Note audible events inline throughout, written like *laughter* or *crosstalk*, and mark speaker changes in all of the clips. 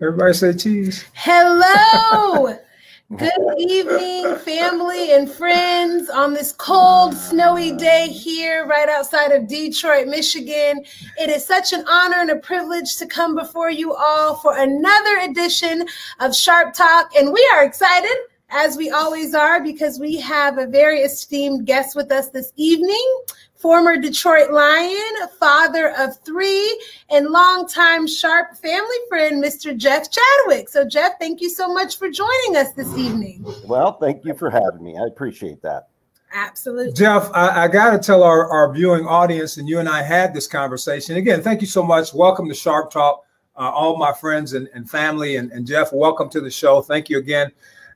Speaker 1: Everybody say cheese.
Speaker 2: Hello. *laughs* Good evening, family and friends, on this cold, snowy day here, right outside of Detroit, Michigan. It is such an honor and a privilege to come before you all for another edition of Sharp Talk, and we are excited as we always are, because we have a very esteemed guest with us this evening. Former Detroit Lion, father of three, and longtime Sharpe family friend, Mr. Jeff Chadwick. So, Jeff, thank you so much for joining us this evening.
Speaker 3: Well, thank you for having me. I appreciate that.
Speaker 2: Absolutely.
Speaker 1: Jeff, I, I got to tell our, our viewing audience, and you and I had this conversation. Again, thank you so much. Welcome to Sharp Talk, uh, all my friends and, and family. And, and Jeff, welcome to the show. Thank you again.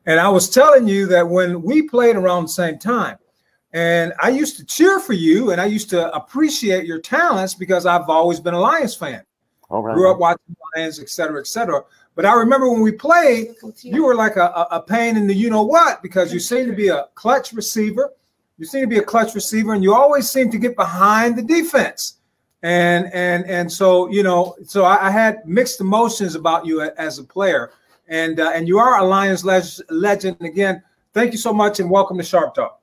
Speaker 1: And I was telling you that when we played around the same time, and I used to cheer for you and I used to appreciate your talents because I've always been a Lions fan.
Speaker 3: All right.
Speaker 1: Grew up watching Lions, et cetera, et cetera. But I remember when we played, you were like a, a, pain in the you know what because you seem to be a clutch receiver. You seem to be a clutch receiver, and you always seem to get behind the defense. And and and so you know, so I, I had mixed emotions about you as a player and uh, and you are a Lions leg- legend. Again, thank you so much, and welcome to Sharp Talk.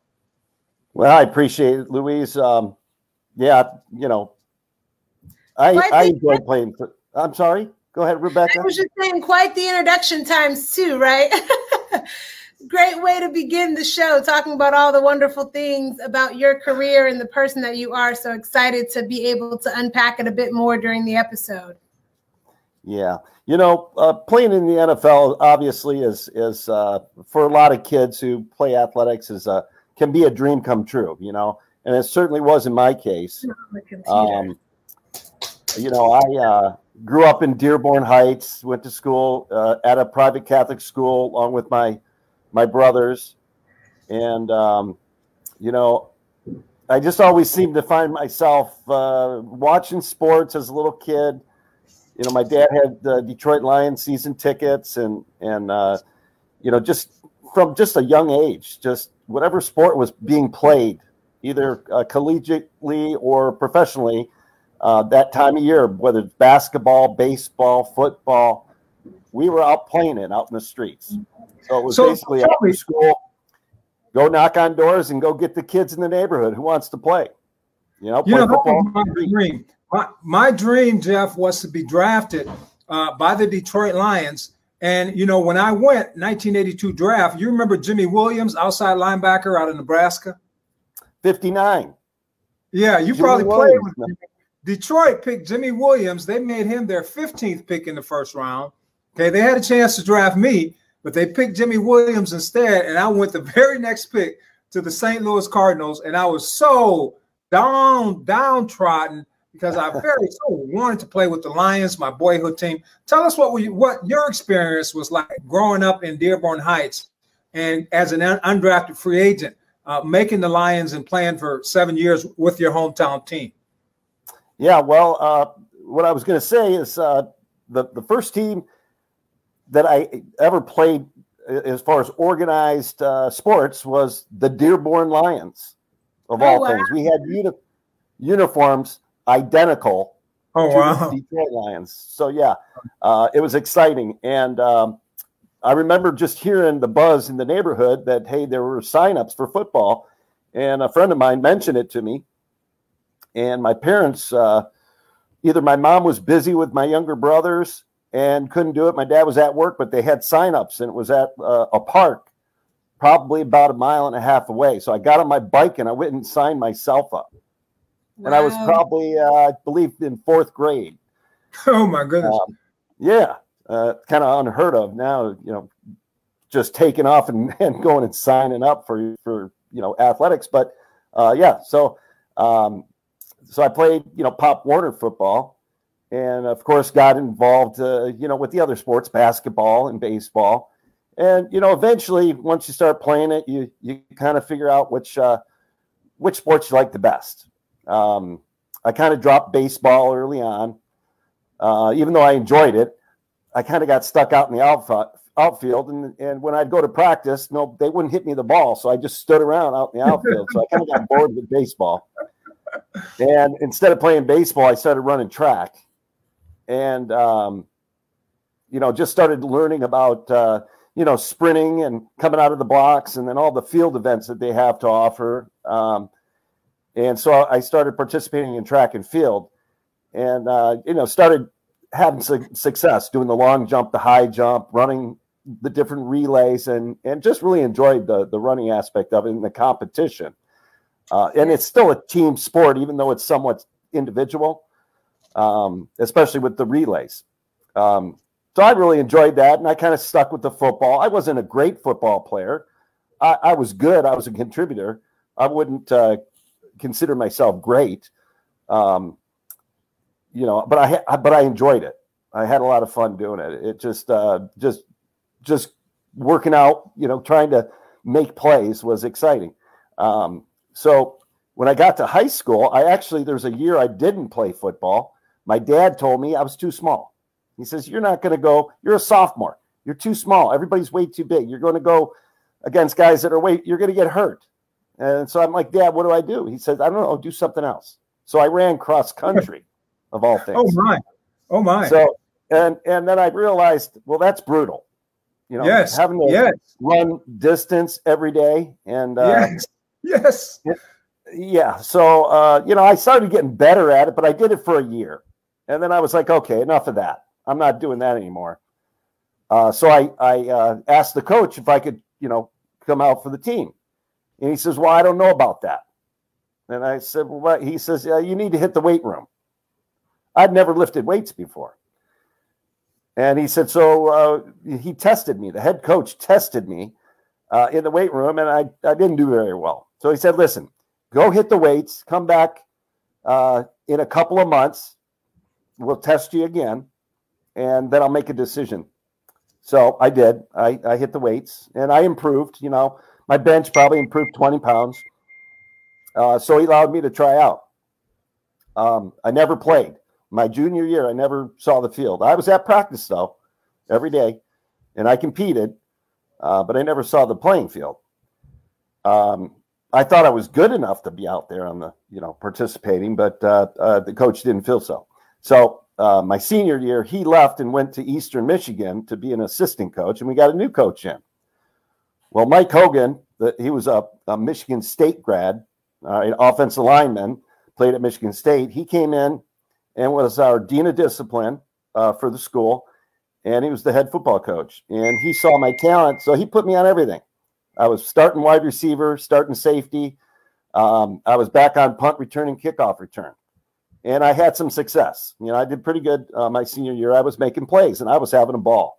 Speaker 3: Well, I appreciate it, Luis. Um, yeah, you know, I
Speaker 2: Quite
Speaker 3: I
Speaker 2: the-
Speaker 3: enjoy playing. For, I'm sorry. Go ahead, Rebecca.
Speaker 2: I was just saying, quite the introduction times, too, right? *laughs* Great way to begin the show, talking about all the wonderful things about your career and the person that you are. So excited to be able to unpack it a bit more during the episode.
Speaker 3: Yeah, you know, uh, playing in the NFL obviously is is uh, for a lot of kids who play athletics is uh, can be a dream come true. You know, and it certainly was in my case. Um, you know, I uh, grew up in Dearborn Heights. Went to school uh, at a private Catholic school along with my my brothers, and um, you know, I just always seemed to find myself uh, watching sports as a little kid. You know, my dad had the Detroit Lions season tickets, and and uh, you know, just from just a young age, just whatever sport was being played, either uh, collegiately or professionally, uh, that time of year, whether it's basketball, baseball, football, we were out playing it out in the streets. So it was
Speaker 1: So,
Speaker 3: basically after school, go knock on doors and go get the kids in the neighborhood who wants to play. You know,
Speaker 1: You know,
Speaker 3: football.
Speaker 1: my dream. My, my dream, Jeff, was to be drafted uh, by the Detroit Lions. And you know, when I went 1982 draft, you remember Jimmy Williams, outside linebacker out of Nebraska.
Speaker 3: 59.
Speaker 1: Yeah, you
Speaker 3: Jimmy
Speaker 1: probably played
Speaker 3: with
Speaker 1: with Detroit picked Jimmy Williams. They made him their 15th pick in the first round. Okay, they had a chance to draft me, but they picked Jimmy Williams instead. And I went the *laughs* very next pick to the St. Louis Cardinals, and I was so down downtrodden because I very so wanted to play with the Lions, my boyhood team. Tell us what we, what your experience was like growing up in Dearborn Heights and as an undrafted free agent, uh, making the Lions and playing for seven years with your hometown team.
Speaker 3: Yeah, well, uh, what I was going to say is uh, the the first team that I ever played uh, as far as organized uh, sports was the Dearborn Lions. Of
Speaker 2: Oh,
Speaker 3: all
Speaker 2: wow.
Speaker 3: things, we had uni- uniforms identical
Speaker 1: Oh
Speaker 3: to
Speaker 1: wow!
Speaker 3: the Detroit Lions. So yeah, uh, it was exciting, and um, I remember just hearing the buzz in the neighborhood that hey, there were signups for football, and a friend of mine mentioned it to me, and my parents, uh, either my mom was busy with my younger brothers and couldn't do it. My dad was at work, but they had signups, and it was at uh, a park, probably about a mile and a half away. So I got on my bike and I went and signed myself up and I was probably, uh, I believe, in fourth grade.
Speaker 1: Oh my goodness!
Speaker 3: Um, yeah, uh, kind of unheard of now. You know, just taking off and, *laughs* and going and signing up for for you know athletics. But uh, yeah, so um, so I played you know Pop Warner football, and of course got involved uh, you know with the other sports, basketball and baseball. And you know, eventually, once you start playing it, you you kind of figure out which uh, which sports you like the best. Um, I kind of dropped baseball early on, uh, even though I enjoyed it. I kind of got stuck out in the outf- outfield, and and when I'd go to practice, no, they wouldn't hit me the ball, so I just stood around out in the outfield. so I kind of got bored with baseball. And instead of playing baseball, I started running track, and um, you know, just started learning about, uh, you know, sprinting and coming out of the blocks and then all the field events that they have to offer. Um, and so I started participating in track and field and, uh, you know, started having su- success doing the long jump, the high jump, running the different relays and, and just really enjoyed the, the running aspect of it and the competition. Uh, and it's still a team sport, even though it's somewhat individual, um, especially with the relays. Um, so I really enjoyed that, and I kind of stuck with the football. I wasn't a great football player. I, I was good. I was a contributor. I wouldn't uh, consider myself great, um, you know. But I but I enjoyed it. I had a lot of fun doing it. It just uh, just just working out, you know, trying to make plays was exciting. Um, so when I got to high school, I actually there's a year I didn't play football. My dad told me I was too small. He says, You're not going to go, you're a sophomore. You're too small. Everybody's way too big. You're going to go against guys that are way, you're going to get hurt. And so I'm like, Dad, what do I do? He says, I don't know, do something else. So I ran cross country *laughs* of all things.
Speaker 1: Oh my. Oh my.
Speaker 3: So and and then I realized, well, that's brutal. You know,
Speaker 1: yes.
Speaker 3: having to
Speaker 1: yes.
Speaker 3: run distance every day. And uh,
Speaker 1: yes. Yes.
Speaker 3: Yeah. So uh, you know, I started getting better at it, but I did it for a year. And then I was like, okay, enough of that. I'm not doing that anymore. Uh, so I, I uh, asked the coach if I could, you know, come out for the team. And he says, well, I don't know about that. And I said, well, what? He says, yeah, you need to hit the weight room. I'd never lifted weights before. And he said, so uh, he tested me. The head coach tested me uh, in the weight room, and I, I didn't do very well. So he said, listen, go hit the weights, come back uh, in a couple of months. We'll test you again and then I'll make a decision. So I did. I, I hit the weights and I improved. You know, my bench probably improved 20 pounds. Uh, so he allowed me to try out. Um, I never played. My junior year, I never saw the field. I was at practice though, every day, and I competed, uh, but I never saw the playing field. Um, I thought I was good enough to be out there on the, you know, participating, but uh, uh the coach didn't feel so. So uh, my senior year, he left and went to Eastern Michigan to be an assistant coach, and we got a new coach in. Well, Mike Hogan, the, he was a, a, Michigan State grad, uh, offensive lineman, played at Michigan State. He came in and was our dean of discipline uh, for the school, and he was the head football coach. And he saw my talent, so he put me on everything. I was starting wide receiver, starting safety. Um, I was back on punt return and kickoff return and I had some success. You know, I did pretty good uh, my senior year. I was making plays and I was having a ball.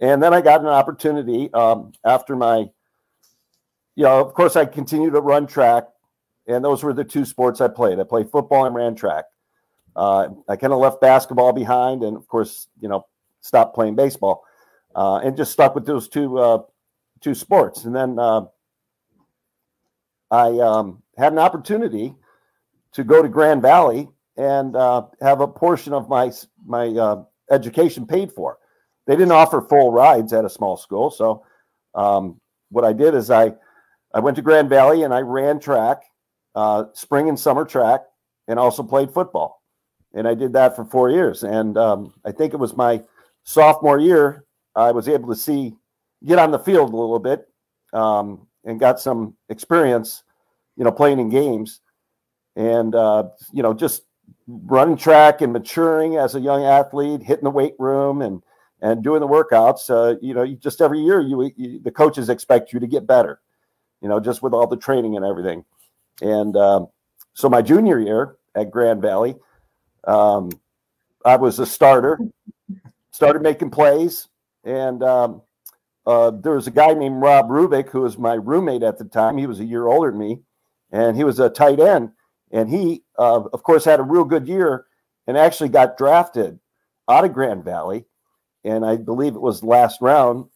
Speaker 3: And then I got an opportunity um, after my, you know, of course, I continued to run track, and those were the two sports I played. I played football and ran track. Uh, I kind of left basketball behind, and of course, you know, stopped playing baseball, uh, and just stuck with those two uh, two sports. And then uh, I um, had an opportunity to go to Grand Valley and uh, have a portion of my my uh, education paid for. They didn't offer full rides at a small school, so um, what I did is I I went to Grand Valley and I ran track, uh, spring and summer track, and also played football. And I did that for four years. And um, I think it was my sophomore year I was able to see get on the field a little bit um, and got some experience, you know, playing in games and uh, you know just running track and maturing as a young athlete, hitting the weight room and and doing the workouts. Uh, you know, you, just every year you, you, the coaches expect you to get better. You know, just with all the training and everything. And um, so my junior year at Grand Valley, um, I was a starter. Started making plays, and um, uh, there was a guy named Rob Rubick who was my roommate at the time. He was a year older than me, and he was a tight end and he, uh, of course, had a real good year and actually got drafted out of Grand Valley. And I believe it was last round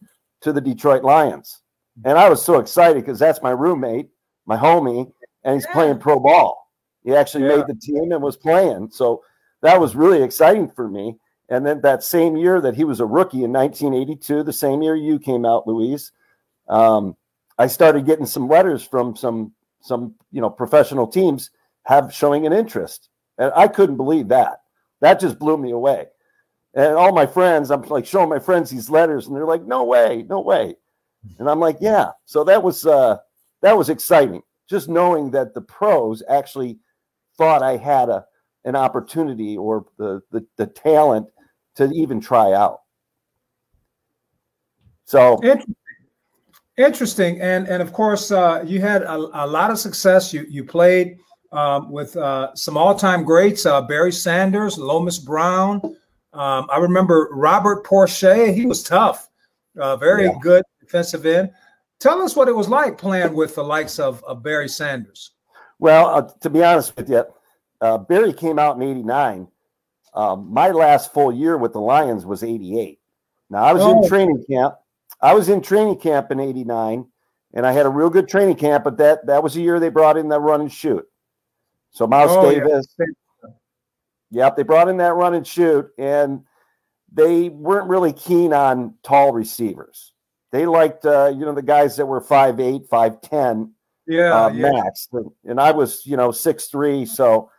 Speaker 3: to the Detroit Lions. And I was so excited because that's my roommate, my homie, and he's yeah. playing pro ball. He actually yeah. made the team and was playing. So that was really exciting for me. And then that same year that he was a rookie in 1982, the same year you came out, Luis, um, I started getting some letters from some some you know professional teams have showing an interest. And I couldn't believe that. That just blew me away. And all my friends, I'm like showing my friends these letters, and they're like, "No way, no way," and I'm like, "Yeah." So that was uh, that was exciting, just knowing that the pros actually thought I had a an opportunity or the the, the talent to even try out. So
Speaker 1: interesting, and and of course uh, you had a, a, lot of success. You you played um, with uh, some all time greats: uh, Barry Sanders, Lomas Brown. Um, I remember Robert Porcher. He was tough, uh, very yeah. good defensive end. Tell us what it was like playing with the likes of, of Barry Sanders.
Speaker 3: Well, uh, to be honest with you, uh, Barry came out in '89. Um, my last full year with the Lions was '88. Now I was oh. in training camp. I was in training camp in '89, and I had a real good training camp. But that that was the year they brought in that run and shoot. So Mouse oh, Davis, yeah. Yep, they brought in that run and shoot, and they weren't really keen on tall receivers. They liked, uh, you know, the guys that were five eight, five ten,
Speaker 1: yeah, uh, yeah.
Speaker 3: max. And I was, you know, six three, so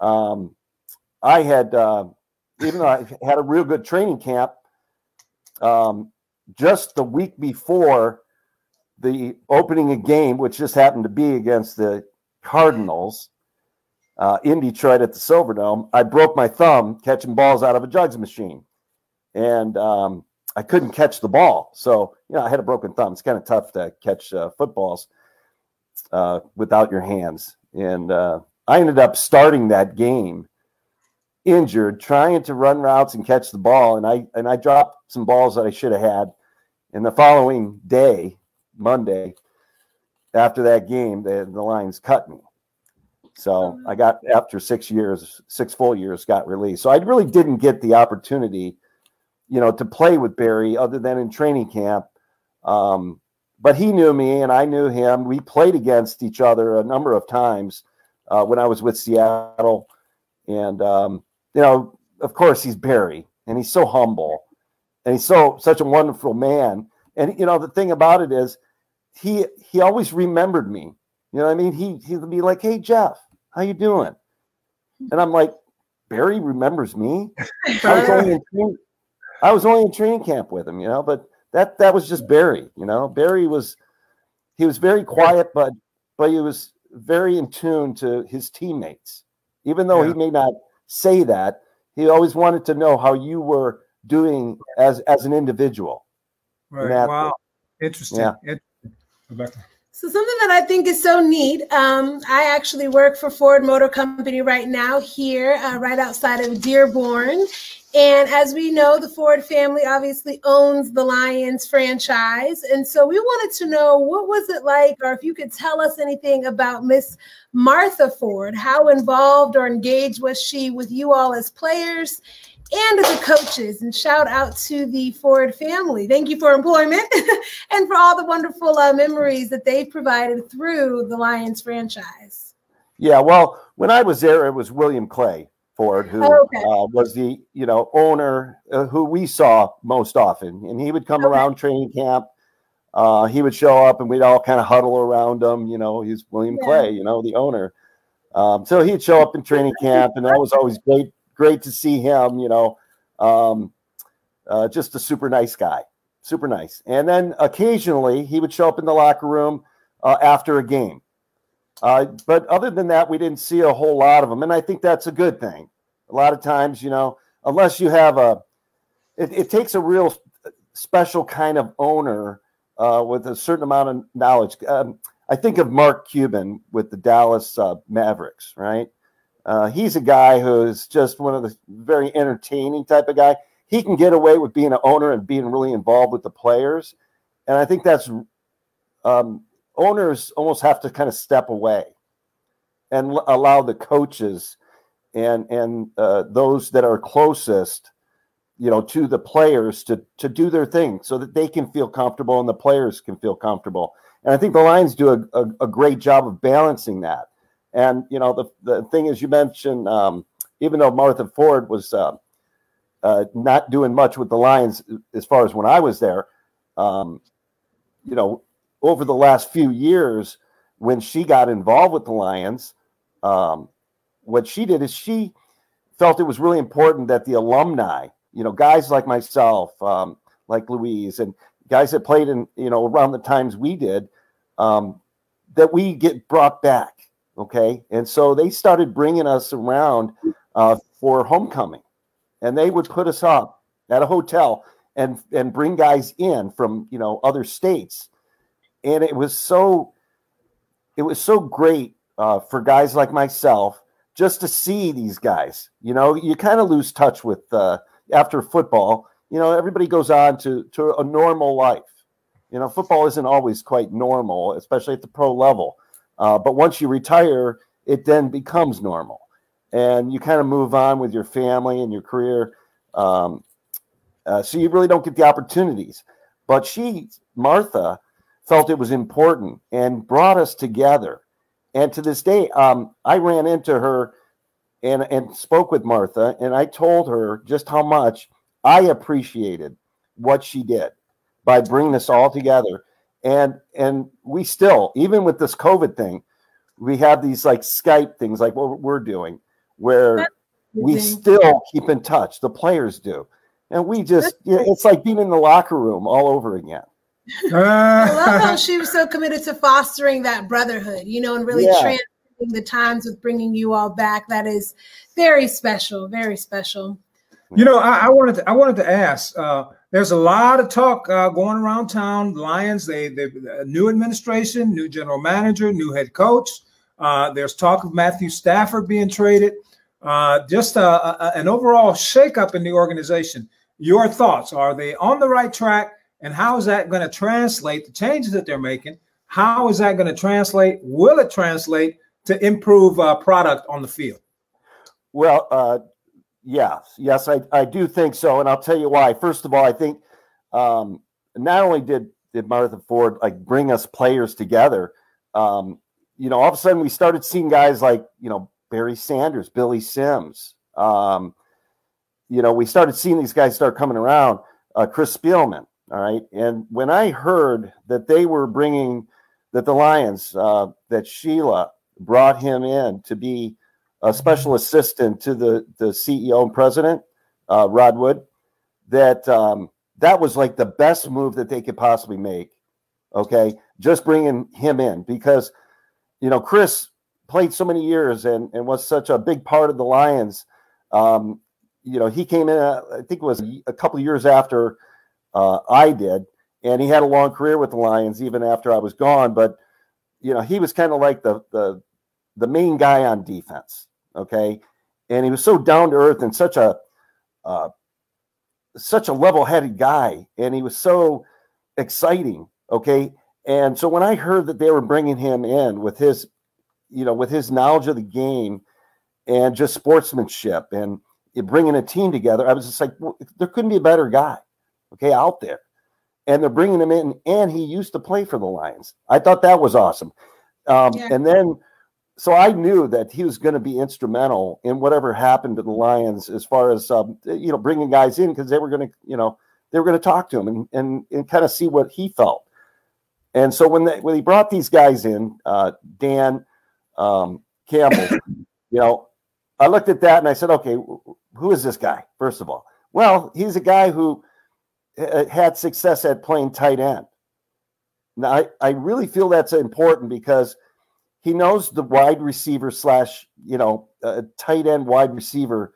Speaker 3: um, I had, uh, even though I had a real good training camp, um, just the week before the opening a game, which just happened to be against the Cardinals uh, in Detroit at the Silverdome, I broke my thumb catching balls out of a jugs machine, and um, I couldn't catch the ball. So you know, I had a broken thumb. It's kind of tough to catch uh, footballs uh, without your hands, and uh, I ended up starting that game injured, trying to run routes and catch the ball, and I and I dropped some balls that I should have had. And the following day, Monday, after that game, the, the Lions cut me. So I got after six years, six full years, got released. So I really didn't get the opportunity, you know, to play with Barry other than in training camp. Um, but he knew me and I knew him. We played against each other a number of times uh, when I was with Seattle. And, um, you know, of course, he's Barry and he's so humble and he's so such a wonderful man. And, you know, the thing about it is he he always remembered me. You know what I mean? He, he'd be like, hey, Jeff, how you doing? And I'm like, Barry remembers me. *laughs* I was only in training, I was only in training camp with him, you know, but that that was just Barry, you know. Barry was he was very quiet, but but he was very in tune to his teammates. Even though yeah. he may not say that, he always wanted to know how you were doing as as an individual.
Speaker 1: Right. Wow. Interesting. Yeah. Interesting.
Speaker 2: So something that I think is so neat. Um, I actually work for Ford Motor Company right now here, uh, right outside of Dearborn, and as we know, the Ford family obviously owns the Lions franchise. And so we wanted to know what was it like, or if you could tell us anything about Miss Martha Ford. How involved or engaged was she with you all as players and the coaches? And shout out to the Ford family. Thank you for employment *laughs* and for all the wonderful uh, memories that they've provided through the Lions franchise.
Speaker 3: Yeah, well, when I was there, it was William Clay Ford, who oh, okay. uh, was the you know owner uh, who we saw most often, and he would come okay. around training camp. Uh, he would show up, and we'd all kind of huddle around him. You know, he's William yeah. Clay, you know, the owner. Um, so he'd show up in training camp, and that was always great, great to see him. You know, um, uh, just a super nice guy, super nice. And then occasionally he would show up in the locker room uh, after a game uh, but other than that, we didn't see a whole lot of him, and I think that's a good thing. A lot of times, you know, unless you have a, it, it takes a real special kind of owner uh, with a certain amount of knowledge. Um, I think of Mark Cuban with the Dallas uh, Mavericks, right? Uh, he's a guy who's just one of the very entertaining type of guy. He can get away with being an owner and being really involved with the players, and I think that's um, owners almost have to kind of step away and l- allow the coaches and and uh, those that are closest you know to the players to to do their thing so that they can feel comfortable and the players can feel comfortable. And i think the lions do a, a, a great job of balancing that and you know the, the thing is you mentioned um, even though martha ford was uh, uh, not doing much with the lions as far as when i was there um, you know over the last few years, when she got involved with the Lions, um, what she did is she felt it was really important that the alumni you know, guys like myself, um, like Luis, and guys that played in, you know, around the times we did, um, that we get brought back. Okay. And so they started bringing us around uh, for homecoming, and they would put us up at a hotel and and bring guys in from you know other states, and it was so it was so great uh, for guys like myself just to see these guys. You know, you kind of lose touch with uh, after football. You know, everybody goes on to to a normal life. You know, football isn't always quite normal, especially at the pro level. Uh, but once you retire, it then becomes normal, and you kind of move on with your family and your career. Um, uh, so you really don't get the opportunities. But she, Martha, felt it was important and brought us together. And to this day, um, I ran into her and and spoke with Martha, and I told her just how much I appreciated what she did by bringing us all together. And and we still, even with this COVID thing, we have these like Skype things, like what we're doing, where we still keep in touch. The players do, and we just it's like being in the locker room all over again. Ah.
Speaker 2: I love how she was so committed to fostering that brotherhood, you know, and really yeah. the times with bringing you all back. That is very special, very special.
Speaker 1: You know, I, I wanted to, I wanted to ask. Uh, there's a lot of talk uh, going around town. Lions, they they new administration, new general manager, new head coach. Uh, there's talk of Matthew Stafford being traded. Uh, just a, a, an overall shakeup in the organization. Your thoughts? Are they on the right track? And how is that going to translate the changes that they're making? How is that going to translate? Will it translate to improve uh, product on the field?
Speaker 3: Well, uh, yes, yes, I, I do think so, and I'll tell you why. First of all, I think um, not only did did Martha Ford like bring us players together, um, you know, all of a sudden we started seeing guys like you know Barry Sanders, Billy Sims. Um, you know, we started seeing these guys start coming around. Uh, Chris Spielman, all right. And when I heard that they were bringing that the Lions, uh, that Sheila brought him in to be a special assistant to the, the CEO and president, uh, Rod Wood, that um, that was like the best move that they could possibly make. Okay. Just bringing him in because, you know, Chris played so many years and, and was such a big part of the Lions. Um, you know, he came in, uh, I think it was a couple years after uh, I did. And he had a long career with the Lions even after I was gone. But you know, he was kind of like the the the main guy on defense. Okay, and he was so down to earth and such a uh, such a level headed guy, and he was so exciting. Okay, and so when I heard that they were bringing him in with his, you know, with his knowledge of the game and just sportsmanship and bringing a team together, I was just like, well, there couldn't be a better guy okay, out there. And they're bringing him in, and he used to play for the Lions. I thought that was awesome. Um, yeah. And then, so I knew that he was going to be instrumental in whatever happened to the Lions as far as um, you know bringing guys in because they were going to you know they were going to talk to him and and, and kind of see what he felt. And so when they, when he brought these guys in, uh, Dan um, Campbell, *coughs* you know, I looked at that and I said, okay, who is this guy? First of all, well, he's a guy who uh, had success at playing tight end. Now, I, I really feel that's important because he knows the wide receiver slash, you know, uh, tight end wide receiver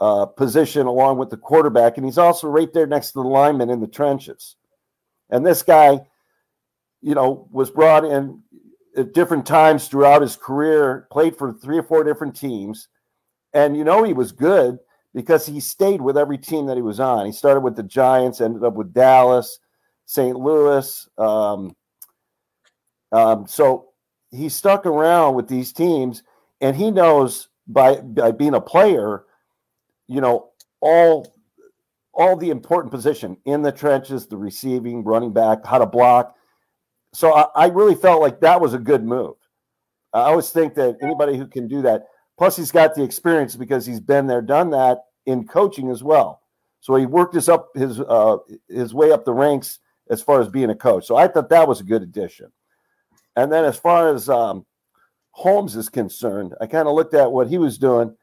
Speaker 3: uh, position along with the quarterback. And he's also right there next to the lineman in the trenches. And this guy, you know, was brought in at different times throughout his career, played for three or four different teams. And, you know, he was good because he stayed with every team that he was on. He started with the Giants, ended up with Dallas, St. Louis. Um, um, so he stuck around with these teams, and he knows by by being a player, you know, all all the important position in the trenches, the receiving, running back, how to block. So I, I really felt like that was a good move. I always think that anybody who can do that Plus, he's got the experience because he's been there, done that in coaching as well. So he worked his up his uh, his way up the ranks as far as being a coach. So I thought that was a good addition. And then as far as um, Holmes is concerned, I kind of looked at what he was doing,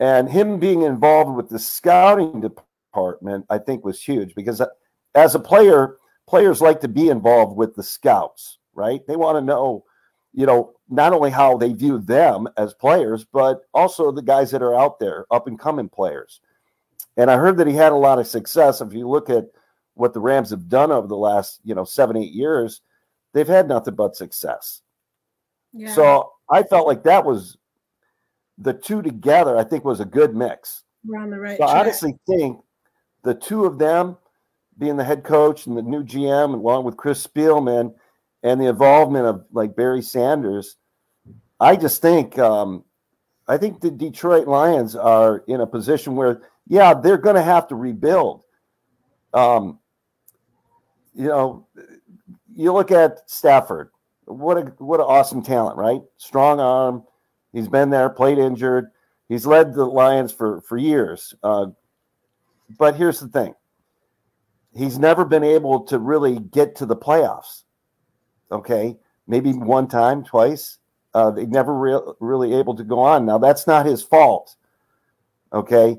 Speaker 3: and him being involved with the scouting department, I think, was huge because uh, as a player, players like to be involved with the scouts, right? They want to know, you know, not only how they view them as players, but also the guys that are out there, up and coming players. And I heard that he had a lot of success. If you look at what the Rams have done over the last, you know, seven, eight years, they've had nothing but success. Yeah. So I felt like that was the two together, I think was a good mix.
Speaker 2: We're on the right.
Speaker 3: So track. I honestly think the two of them being the head coach and the new GM, along with Chris Spielman and the involvement of like Barry Sanders, I just think um, I think the Detroit Lions are in a position where, yeah, they're going to have to rebuild. Um, you know, you look at Stafford. What a what an awesome talent, right? Strong arm. He's been there, played injured. He's led the Lions for for years. Uh, but here's the thing: he's never been able to really get to the playoffs. Okay, maybe one time, twice. Uh, they never re- really able to go on. Now that's not his fault. Okay,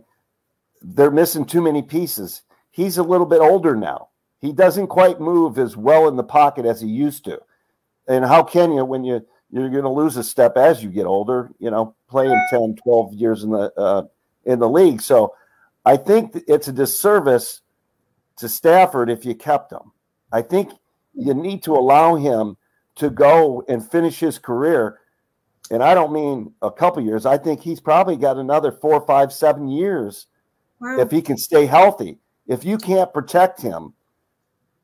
Speaker 3: they're missing too many pieces. He's a little bit older now. He doesn't quite move as well in the pocket as he used to. And how can you when you you're going to lose a step as you get older, you know, playing 10, 12 years in the uh, in the league. So I think it's a disservice to Stafford if you kept him. I think you need to allow him to go and finish his career. And I don't mean a couple years. I think he's probably got another four, five, seven years wow. if he can stay healthy. If you can't protect him,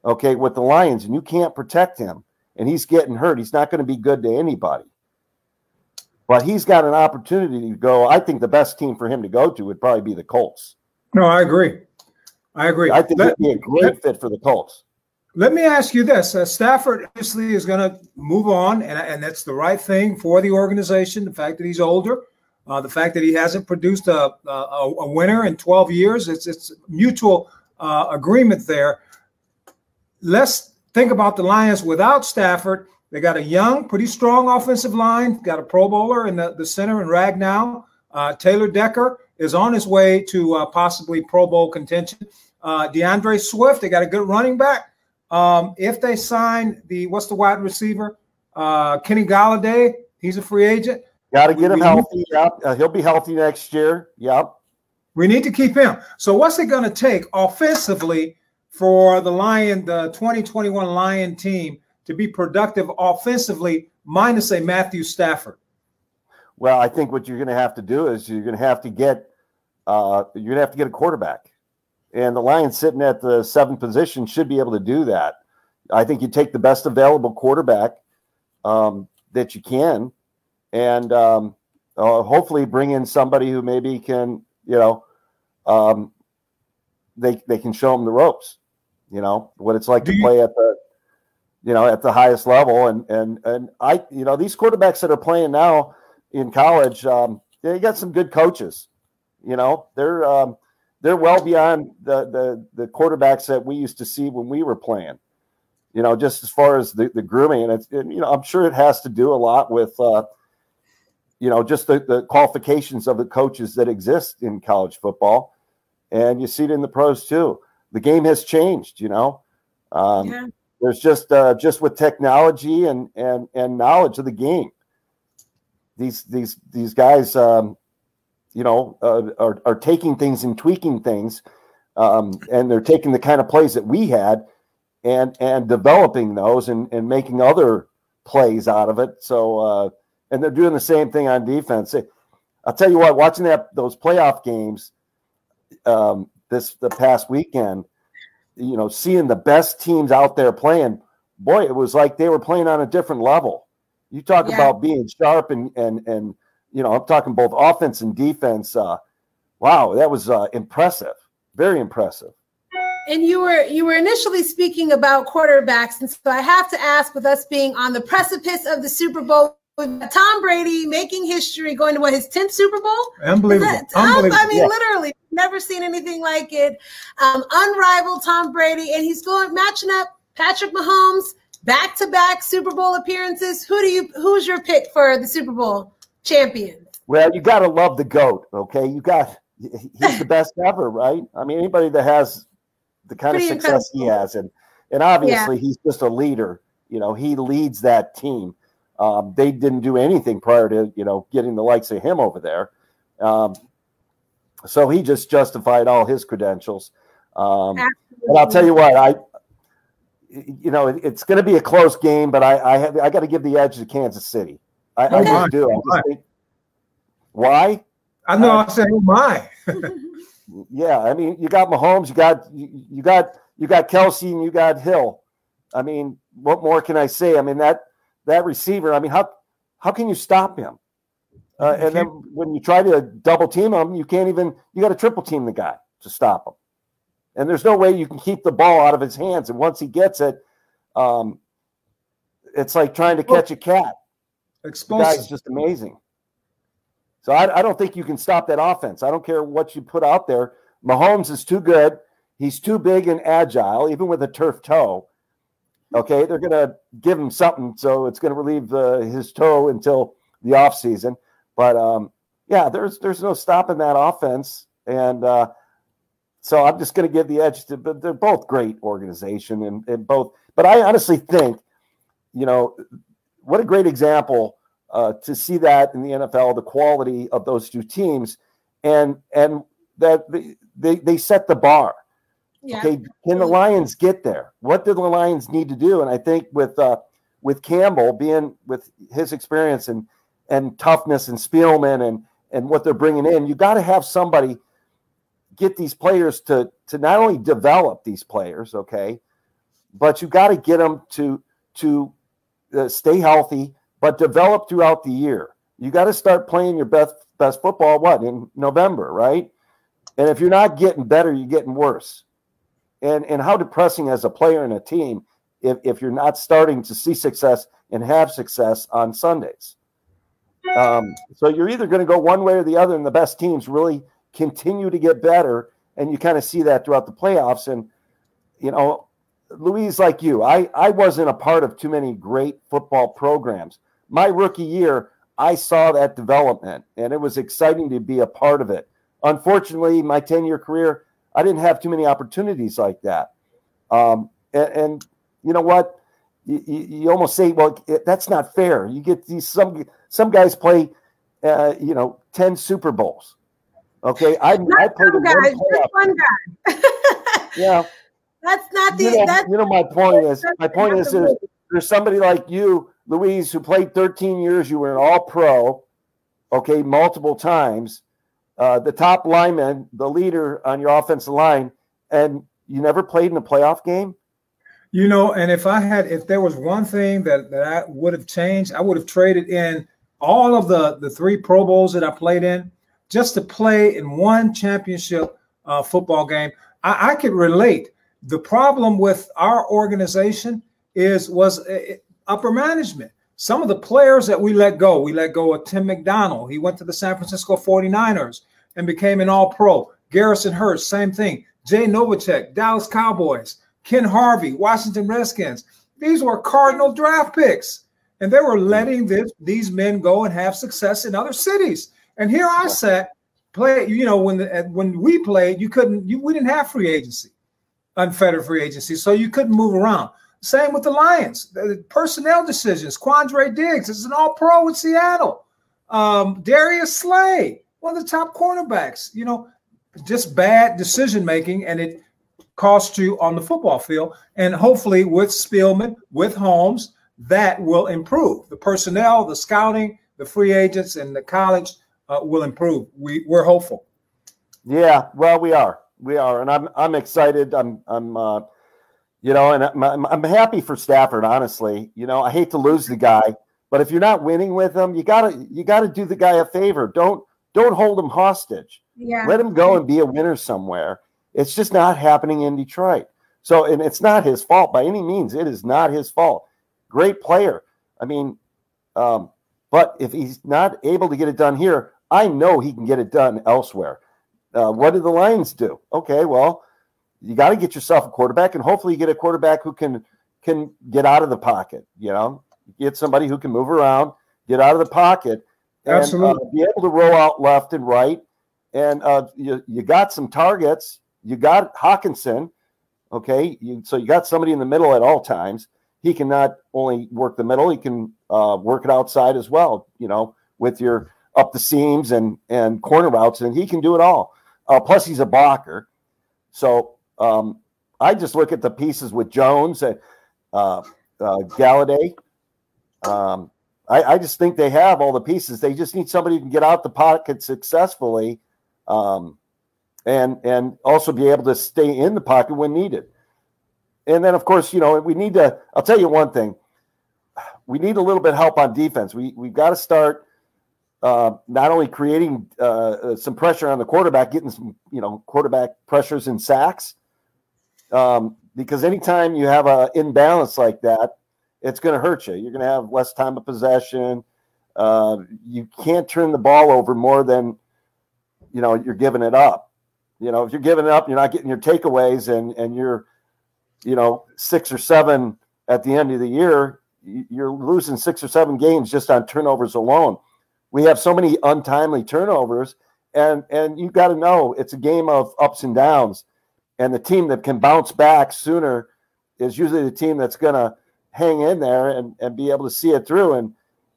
Speaker 3: okay, with the Lions, and you can't protect him, and he's getting hurt, he's not going to be good to anybody. But he's got an opportunity to go. I think the best team for him to go to would probably be the Colts.
Speaker 1: No, I agree. I agree.
Speaker 3: I think let, he'd be a great fit for the Colts.
Speaker 1: Let me ask you this: uh, Stafford obviously is going to move on, and, and that's the right thing for the organization. The fact that he's older, uh, the fact that he hasn't produced a, a, a winner in 12 years, it's it's mutual uh, agreement there. Let's think about the Lions without Stafford. They got a young, pretty strong offensive line. Got a Pro Bowler in the, the center in Ragnow. Uh, Taylor Decker is on his way to uh, possibly Pro Bowl contention. Uh, D'Andre Swift, they got a good running back. Um, if they sign the what's the wide receiver, uh, Kenny Golladay, he's a free agent.
Speaker 3: Got to get him we, healthy. Yep, uh, he'll be healthy next year. Yep.
Speaker 1: We need to keep him. So what's it going to take offensively for the Lion, the 2021 Lion team, to be productive offensively, minus a Matthew Stafford?
Speaker 3: Well, I think what you're going to have to do is you're going to have to get uh, you're going to have to get a quarterback, and the Lions sitting at the seventh position should be able to do that. I think you take the best available quarterback um, that you can, and um, uh, hopefully bring in somebody who maybe can, you know, um, they they can show them the ropes, you know, what it's like do to you- play at the, you know, at the highest level. And and and I, you know, these quarterbacks that are playing now in college, um, they got some good coaches. You know, they're um, they're well beyond the, the the quarterbacks that we used to see when we were playing. You know, just as far as the, the grooming, and it's and, you know, I'm sure it has to do a lot with uh, you know just the, the qualifications of the coaches that exist in college football, and you see it in the pros too. The game has changed. You know, um, yeah. there's just uh, just with technology and and and knowledge of the game these these these guys, um, you know, uh, are are taking things and tweaking things, um, and they're taking the kind of plays that we had, and and developing those and and making other plays out of it. So, uh, and they're doing the same thing on defense. I'll tell you what, watching that those playoff games um, this the past weekend, you know, seeing the best teams out there playing, boy, it was like they were playing on a different level. You talk yeah. about being sharp and and and you know, I'm talking both offense and defense. Uh, wow, that was uh, impressive, very impressive.
Speaker 2: And you were you were initially speaking about quarterbacks, and so I have to ask, with us being on the precipice of the Super Bowl, Tom Brady making history, going to what his tenth Super Bowl.
Speaker 1: Unbelievable!
Speaker 2: That,
Speaker 1: Unbelievable.
Speaker 2: I mean, yeah. literally, never seen anything like it. Um, unrivaled Tom Brady, and he's going matching up Patrick Mahomes back to back Super Bowl appearances. Who do you who's your pick for the Super Bowl champion?
Speaker 3: Well, you got to love the goat, okay? You got he's the best ever, right? I mean, anybody that has the kind
Speaker 2: Pretty
Speaker 3: of success he has, and and obviously he's just a leader. You know, he leads that team. Um, they didn't do anything prior to you know getting the likes of him over there, um, so he just justified all his credentials. Um, and I'll tell you what, I, you know, it- it's going to be a close game, but I, I have, I got to give the edge to Kansas City. I, I just do. I just think, why?
Speaker 1: I know. I said, "Oh my!" *laughs*
Speaker 3: Yeah, I mean, you got Mahomes, you got you, you got you got Kelce, and you got Hill. I mean, what more can I say? I mean that that receiver. I mean, how how can you stop him? Uh, and then when you try to double team him, you can't even. You got to triple team the guy to stop him. And there's no way you can keep the ball out of his hands. And once he gets it, um, it's like trying to catch a cat. The guy's
Speaker 1: Explosive.
Speaker 3: just amazing. So I, I don't think you can stop that offense. I don't care what you put out there. Mahomes is too good. He's too big and agile, even with a turf toe. Okay, they're going to give him something, so it's going to relieve his toe until the offseason. But um, yeah, there's there's no stopping that offense, and uh, so I'm just going to give the edge to. But they're both great organization, and, and both. But I honestly think, you know, what a great example uh, to see that in the NFL, the quality of those two teams, and and that they, they set the bar.
Speaker 2: Yeah.
Speaker 3: Okay, can the Lions get there? What do the Lions need to do? And I think with uh, with Campbell being with his experience and and toughness and Spielman and and what they're bringing in, you got to have somebody get these players to to not only develop these players, okay, but you got to get them to to uh, stay healthy, but develop throughout the year. You got to start playing your best best football. What in November, right? And if you're not getting better, you're getting worse. And and how depressing as a player and a team if, if you're not starting to see success and have success on Sundays. Um, so you're either going to go one way or the other, and the best teams really continue to get better, and you kind of see that throughout the playoffs. And you know, Luis, like you, I I wasn't a part of too many great football programs. My rookie year, I saw that development, and it was exciting to be a part of it. Unfortunately, my 10 year career, I didn't have too many opportunities like that. Um, and, and you know what? You, you, you almost say, well, it, that's not fair. You get these some some guys play, uh, you know, 10 Super Bowls. Okay, I, I played
Speaker 2: some guys, just one guy. *laughs*
Speaker 3: Yeah,
Speaker 2: That's not the
Speaker 3: you know,
Speaker 2: that's
Speaker 3: you know, my point is, my point is, there's, there's somebody like you, Luis, who played 13 years. You were an All Pro, okay, multiple times. Uh, the top lineman, the leader on your offensive line, and you never played in a playoff game.
Speaker 1: You know, and if I had, if there was one thing that, that I would have changed, I would have traded in all of the the three Pro Bowls that I played in just to play in one championship uh, football game. I, I could relate. The problem with our organization is was uh, upper management. Some of the players that we let go, we let go of Tim McDonald. He went to the San Francisco 49ers and became an all pro. Garrison Hearst, same thing. Jay Novacek, Dallas Cowboys. Ken Harvey, Washington Redskins. These were Cardinal draft picks. And they were letting this, these men go and have success in other cities. And here I sat, play, you know, when the, when we played, you couldn't, you, we didn't have free agency, unfettered free agency. So you couldn't move around. Same with the Lions. The personnel decisions. Quandre Diggs is an all pro in Seattle. Um, Darius Slay, one of the top cornerbacks, you know, just bad decision making. And it, costs you on the football field. And hopefully, with Spielman, with Holmes, that will improve. The personnel, the scouting, the free agents, and the college uh, will improve. We, we're hopeful.
Speaker 3: Yeah, well, we are, we are, and I'm I'm excited. I'm I'm uh, you know, and I'm, I'm happy for Stafford. Honestly, you know, I hate to lose the guy, but if you're not winning with him, you gotta you gotta do the guy a favor. Don't don't hold him hostage.
Speaker 2: yeah.
Speaker 3: Let him go and be a winner somewhere. It's just not happening in Detroit. So, and it's not his fault by any means. It is not his fault. Great player. I mean, um, but if he's not able to get it done here, I know he can get it done elsewhere. Uh, what did the Lions do? Okay, well, you got to get yourself a quarterback, and hopefully, you get a quarterback who can can get out of the pocket. You know, get somebody who can move around, get out of the pocket, and uh,
Speaker 1: Absolutely.
Speaker 3: be able to roll out left and right and uh, you you got some targets. You got Hockenson. okay. You, so you got somebody in the middle at all times. He can not only work the middle, he can uh, work it outside as well. You know, with your up the seams and and corner routes, and he can do it all. Uh, plus, he's a blocker. So um, I just look at the pieces with Jones and uh, uh, Golladay. Um, I, I, just think they have all the pieces. They just need somebody who can get out the pocket successfully, um, and and also be able to stay in the pocket when needed. And then, of course, you know we need to. I'll tell you one thing. We need a little bit help on defense. We we've got to start uh, not only creating uh, uh, some pressure on the quarterback, getting some you know quarterback pressures and sacks, um, because anytime you have a imbalance like that, it's going to hurt you. You're going to have less time of possession. Uh, you can't turn the ball over more than you know you're giving it up. You know, if you're giving it up, you're not getting your takeaways, and and you're you know six or seven at the end of the year. You're losing six or seven games just on turnovers alone we have so many untimely turnovers, and and you got to know it's a game of ups and downs, and the team that can bounce back sooner is usually the team that's going to hang in there and and be able to see it through. And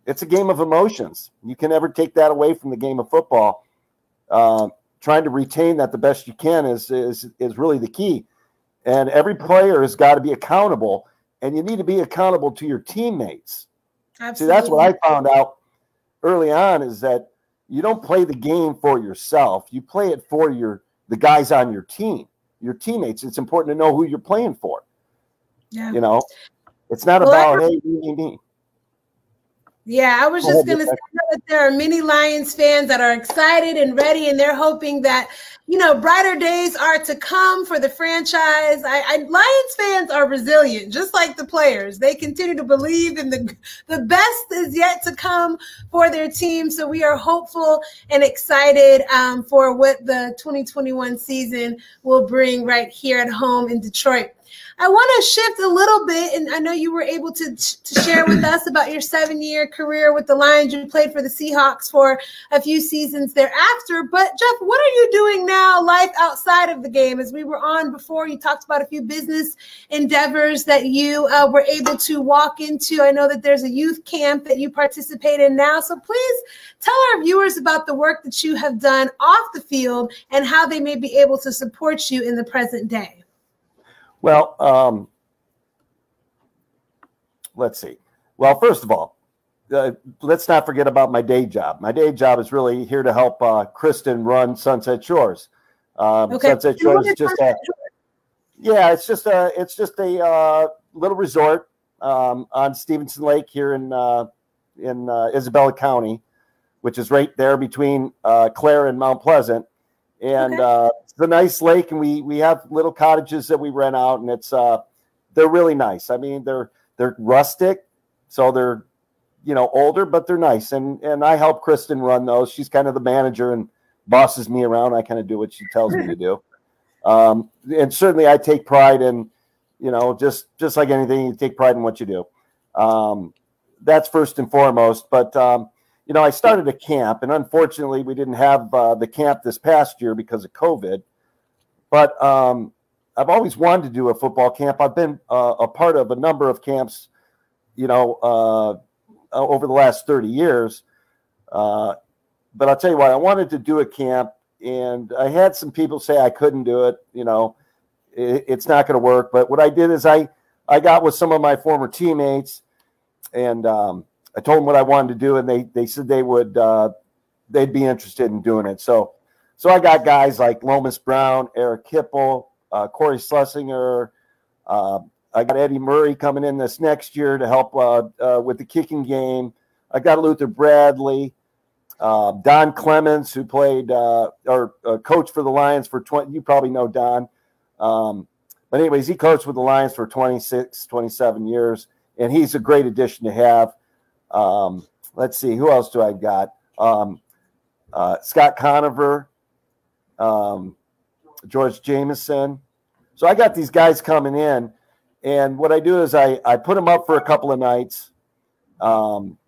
Speaker 3: it's a game of emotions. You can never take that away from the game of football. Uh, trying to retain that the best you can is is is really the key. And every player has got to be accountable, and you need to be accountable to your teammates. Absolutely. See, that's what I found out early on is that you don't play the game for yourself. You play it for your the guys on your team, your teammates. It's important to know who you're playing for. Yeah. You know, it's not well, about hey, me, me.
Speaker 2: Yeah, I was just going to say that there are many Lions fans that are excited and ready, and they're hoping that you know brighter days are to come for the franchise. I, I, Lions fans are resilient, just like the players. They continue to believe in the the best is yet to come for their team. So we are hopeful and excited um, for what the 2021 season will bring right here at home in Detroit. I want to shift a little bit, and I know you were able to to share with us about your seven year career with the Lions. You played for the Seahawks for a few seasons thereafter. But Jeff, what are you doing now, life outside of the game? As we were on before, you talked about a few business endeavors that you uh, were able to walk into. I know that there's a youth camp that you participate in now. So please tell our viewers about the work that you have done off the field and how they may be able to support you in the present day.
Speaker 3: Well, um, let's see. Well, first of all, uh, let's not forget about my day job. My day job is really here to help uh, Kristen run Sunset Shores. Um, okay. Sunset Shores is just a yeah, it's just a it's just a uh, little resort um, on Stevenson Lake here in uh, in uh, Isabella County, which is right there between uh, Clare and Mount Pleasant and okay. uh, it's a nice lake, and we we have little cottages that we rent out, and it's uh, they're really nice. I mean, they're they're rustic, so they're you know older, but they're nice, and and I help Kristen run those. She's kind of the manager and bosses me around. I kind of do what she tells me to do, *laughs* um, and certainly I take pride in you know just just like anything, you take pride in what you do. Um, that's first and foremost, but um, you know, I started a camp, and unfortunately, we didn't have uh, the camp this past year because of COVID. But um, I've always wanted to do a football camp. I've been uh, a part of a number of camps, you know, uh, over the last 30 years. Uh, but I'll tell you what, I wanted to do a camp, and I had some people say I couldn't do it. You know, it, it's not going to work. But what I did is I I got with some of my former teammates, and um, I told them what I wanted to do, and they they said they would uh, they'd be interested in doing it. So so I got guys like Lomas Brown, Eric Hipple, uh, Cory Schlesinger. Uh, I got Eddie Murray coming in this next year to help uh, uh, with the kicking game. I got Luther Bradley, uh, Don Clemens, who played or coach for the Lions for 20. You probably know Don. Um, but anyways, he coached with the Lions for 26, 27 years, and he's a great addition to have. Um, let's see, who else do I got? Um, uh, Scott Conover, um, George Jamison. So I got these guys coming in, and what I do is I, I put them up for a couple of nights. Um,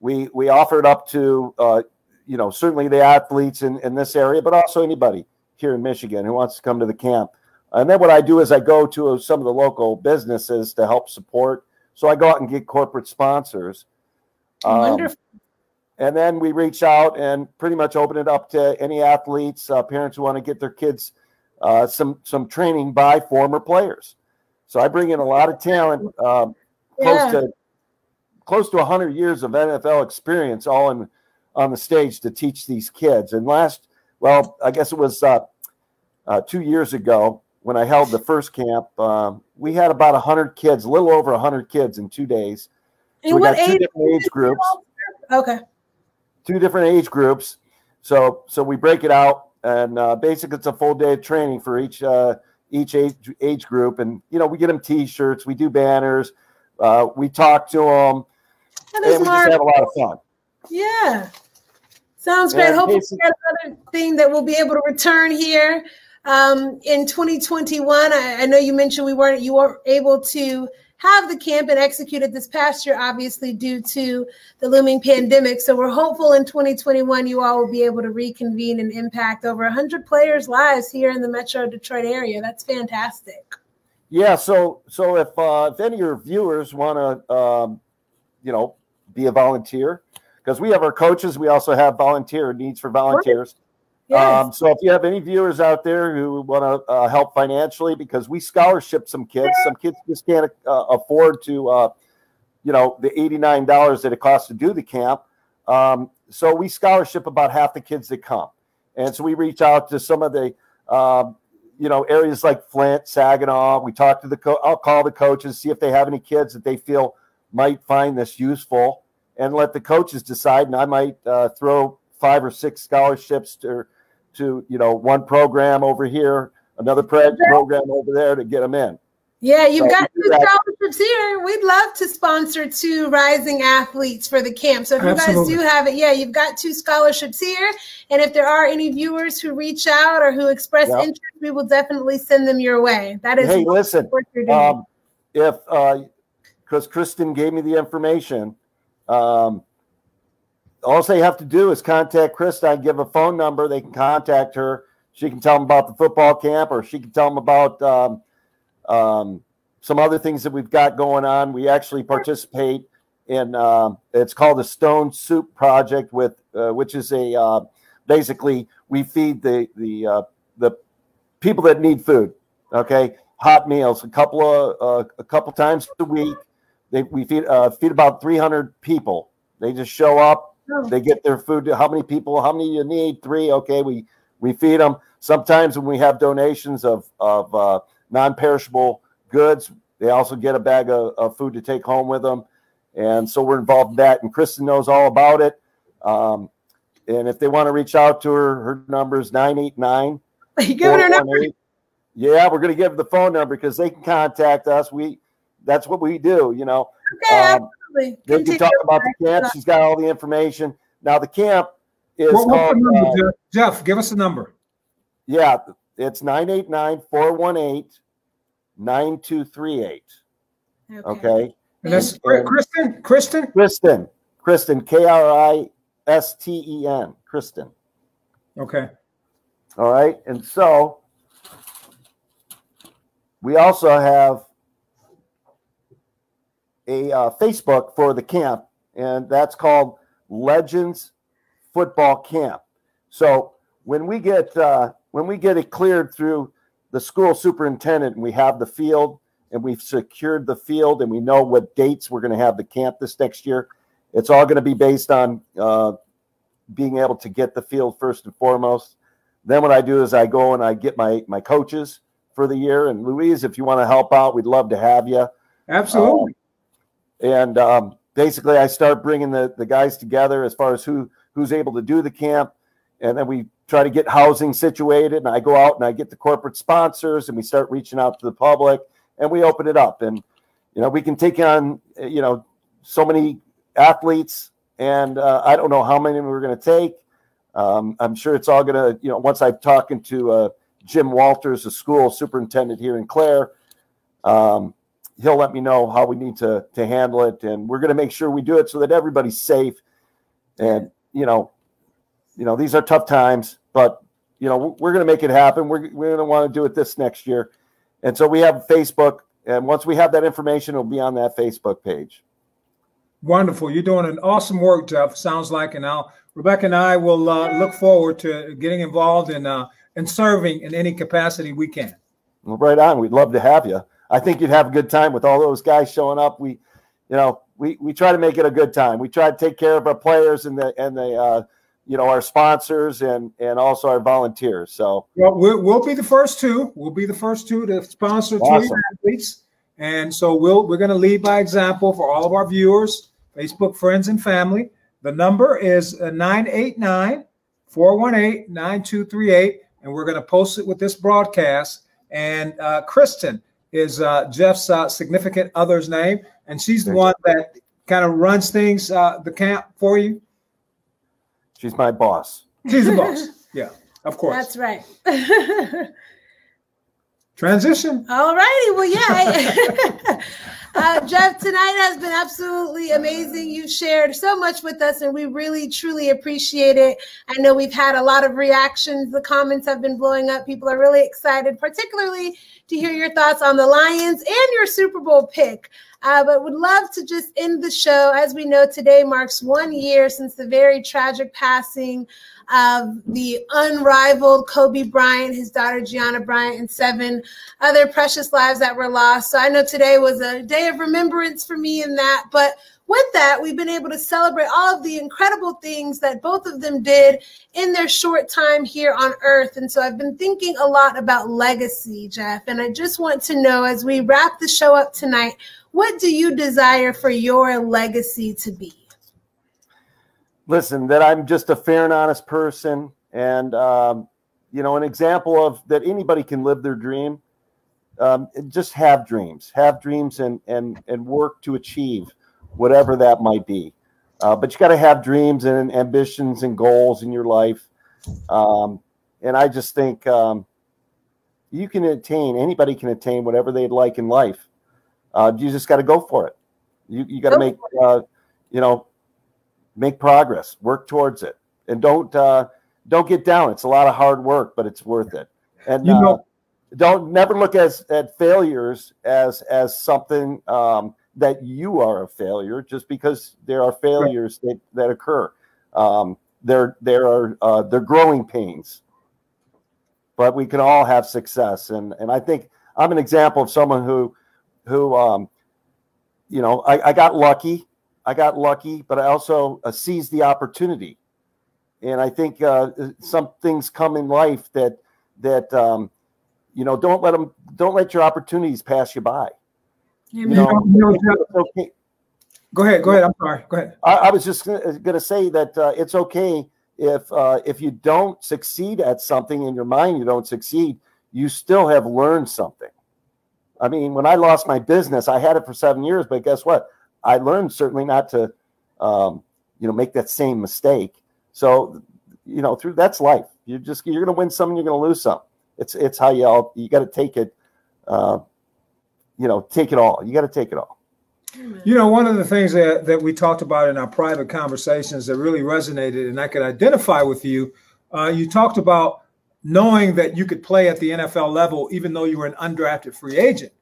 Speaker 3: we we offer it up to uh, you know, certainly the athletes in, in this area, but also anybody here in Michigan who wants to come to the camp. And then what I do is I go to some of the local businesses to help support. So I go out and get corporate sponsors.
Speaker 2: Um, Wonderful.
Speaker 3: And then we reach out and pretty much open it up to any athletes, uh, parents who want to get their kids uh, some some training by former players. So I bring in a lot of talent, um, close yeah. to close to 100 years of NFL experience, all in on the stage to teach these kids. And last, well, I guess it was uh, uh, two years ago when I held the first camp. Um, we had about 100 kids, a little over 100 kids in two days.
Speaker 2: So we got two
Speaker 3: different age groups.
Speaker 2: Okay.
Speaker 3: Two different age groups. So so we break it out, and uh, basically it's a full day of training for each uh, each age age group, and you know we get them T-shirts, we do banners, uh, we talk to them, and we just have a lot of fun.
Speaker 2: Yeah. Sounds great. Hopefully, another thing that we'll be able to return here um, in 2021. I, I, know you mentioned we weren't you weren't able to have the camp and execute it this past year, obviously due to the looming pandemic. So we're hopeful in 2021 you all will be able to reconvene and impact over 100 players' lives here in the Metro Detroit area. That's fantastic.
Speaker 3: Yeah. So so if uh, if any of your viewers want to, um, you know, be a volunteer because we have our coaches. We also have volunteer needs for volunteers. Um, so if you have any viewers out there who want to uh, help financially, because we scholarship some kids, some kids just can't uh, afford to, uh, you know, the eighty-nine dollars that it costs to do the camp. Um, so we scholarship about half the kids that come, and so we reach out to some of the, um, you know, areas like Flint, Saginaw. We talk to the, co- I'll call the coaches, see if they have any kids that they feel might find this useful and let the coaches decide. And I might uh, throw five or six scholarships to, to you know one program over here, another program over there to get them in.
Speaker 2: Yeah, you've so got two scholarships here. We'd love to sponsor two rising athletes for the camp. So if Absolutely. you guys do have it, yeah, you've got two scholarships here. And if there are any viewers who reach out or who express yep. interest, we will definitely send them your way. That is
Speaker 3: hey, listen, um, if uh because uh, Kristen gave me the information, um, all they have to do is contact Krista. And give a phone number. They can contact her. She can tell them about the football camp, or she can tell them about um, um, some other things that we've got going on. We actually participate in. Um, it's called the Stone Soup Project, with uh, which is a uh, basically we feed the the uh, the people that need food. Okay, hot meals a couple of uh, a couple times a week they we feed uh, feed about 300 people. They just show up, oh. they get their food. How many people? How many you need? Three. Okay, we we feed them. Sometimes when we have donations of of uh, non-perishable goods, they also get a bag of, of, food to take home with them, and so we're involved in that. And Kristen knows all about it. Um, and if they want to reach out to her, her number is 989. *laughs*
Speaker 2: You giving her number?
Speaker 3: Yeah, we're going to give the phone number because they can contact us. We that's what we do, you know.
Speaker 2: Okay, um, absolutely.
Speaker 3: They can talk about the camp. She's got all the information. Now the camp is
Speaker 1: what, called, number, uh, Jeff? Jeff, give us a number.
Speaker 3: Yeah, it's 989-418-9238. Okay. okay.
Speaker 1: And that's and, Kristen, Kristen?
Speaker 3: Kristen. Kristen, K-R-I-S-T-E-N. Kristen.
Speaker 1: Okay.
Speaker 3: All right. And so we also have a uh, Facebook for the camp, and that's called Legends Football Camp. So when we get uh, when we get it cleared through the school superintendent, and we have the field, and we've secured the field, and we know what dates we're going to have the camp this next year. It's all going to be based on uh, being able to get the field first and foremost. Then what I do is I go and I get my my coaches for the year. And Luis, if you want to help out, we'd love to have you.
Speaker 1: Absolutely.
Speaker 3: And um, basically I start bringing the the guys together as far as who who's able to do the camp, and then we try to get housing situated. And I go out and I get the corporate sponsors, and we start reaching out to the public, and we open it up, and you know we can take on you know so many athletes, and uh, I don't know how many we're going to take. Um, I'm sure it's all going to you know once I've talking to uh, Jim Walters, the school superintendent here in Clare. Um, he'll let me know how we need to to handle it, and we're going to make sure we do it so that everybody's safe. And you know, you know, these are tough times, but you know, we're going to make it happen. We're, we're going to want to do it this next year. And so we have Facebook. And once we have that information, it'll be on that Facebook page.
Speaker 1: Wonderful. You're doing an awesome work, Jeff. Sounds like, and now Rebecca and I will uh, look forward to getting involved in uh, in serving in any capacity we can.
Speaker 3: Well, right on. We'd love to have you. I think you'd have a good time with all those guys showing up. We, you know, we we try to make it a good time. We try to take care of our players and the and the uh, you know our sponsors and and also our volunteers. So
Speaker 1: well, we'll, we'll be the first two. We'll be the first two to sponsor awesome. three athletes, and so we'll we're going to lead by example for all of our viewers, Facebook friends and family. The number is uh, 989 418 9238, and we're going to post it with this broadcast. And uh, Kristen is uh, Jeff's uh, significant other's name, and she's the one that kind of runs things, uh, the camp for you.
Speaker 3: She's my boss.
Speaker 1: She's the boss. *laughs* Yeah, of course.
Speaker 2: That's right. *laughs*
Speaker 1: Transition.
Speaker 2: All righty. Well, yeah. *laughs* uh, Jeff, tonight has been absolutely amazing. You shared so much with us, and we really, truly appreciate it. I know we've had a lot of reactions. The comments have been blowing up. People are really excited, particularly to hear your thoughts on the Lions and your Super Bowl pick. Uh, but would love to just end the show. As we know, today marks one year since the very tragic passing of the unrivaled Kobe Bryant, his daughter Gianna Bryant, and seven other precious lives that were lost. So I know today was a day of remembrance for me in that. But with that, we've been able to celebrate all of the incredible things that both of them did in their short time here on earth. And so I've been thinking a lot about legacy, Jeff. And I just want to know as we wrap the show up tonight, what do you desire for your legacy to be?
Speaker 3: Listen, that I'm just a fair and honest person, and um, you know, an example of that anybody can live their dream. Um, just have dreams, have dreams, and and and work to achieve whatever that might be. Uh, but you got to have dreams and ambitions and goals in your life. Um, and I just think um, you can attain, anybody can attain whatever they'd like in life. Uh, you just got to go for it. You, you got to make, uh, you know, make progress, work towards it, and don't uh, don't get down. It's a lot of hard work, but it's worth it. And you know, uh, don't never look as at failures as as something um, that you are a failure just because there are failures right. that, that occur. Um, there there are uh, they're growing pains, but we can all have success. And and I think I'm an example of someone who who um, you know I, I got lucky. I got lucky, but I also uh, seized the opportunity. And I think uh, some things come in life that that um, you know don't let them don't let your opportunities pass you by.
Speaker 1: You know, you know, okay. Go ahead. Go ahead. I'm sorry. Go ahead.
Speaker 3: I, I was just going to say that uh, it's okay if uh, if you don't succeed at something in your mind, you don't succeed. You still have learned something. I mean, when I lost my business, I had it for seven years, but guess what? I learned certainly not to, um, you know, make that same mistake. So, you know, through that's life. You just you're going to win some, and you're going to lose some. It's it's how you all you got to take it. Uh, you know, take it all. You got to take it all.
Speaker 1: You know, one of the things that, that we talked about in our private conversations that really resonated and I could identify with you, uh, you talked about knowing that you could play at the NFL level even though you were an undrafted free agent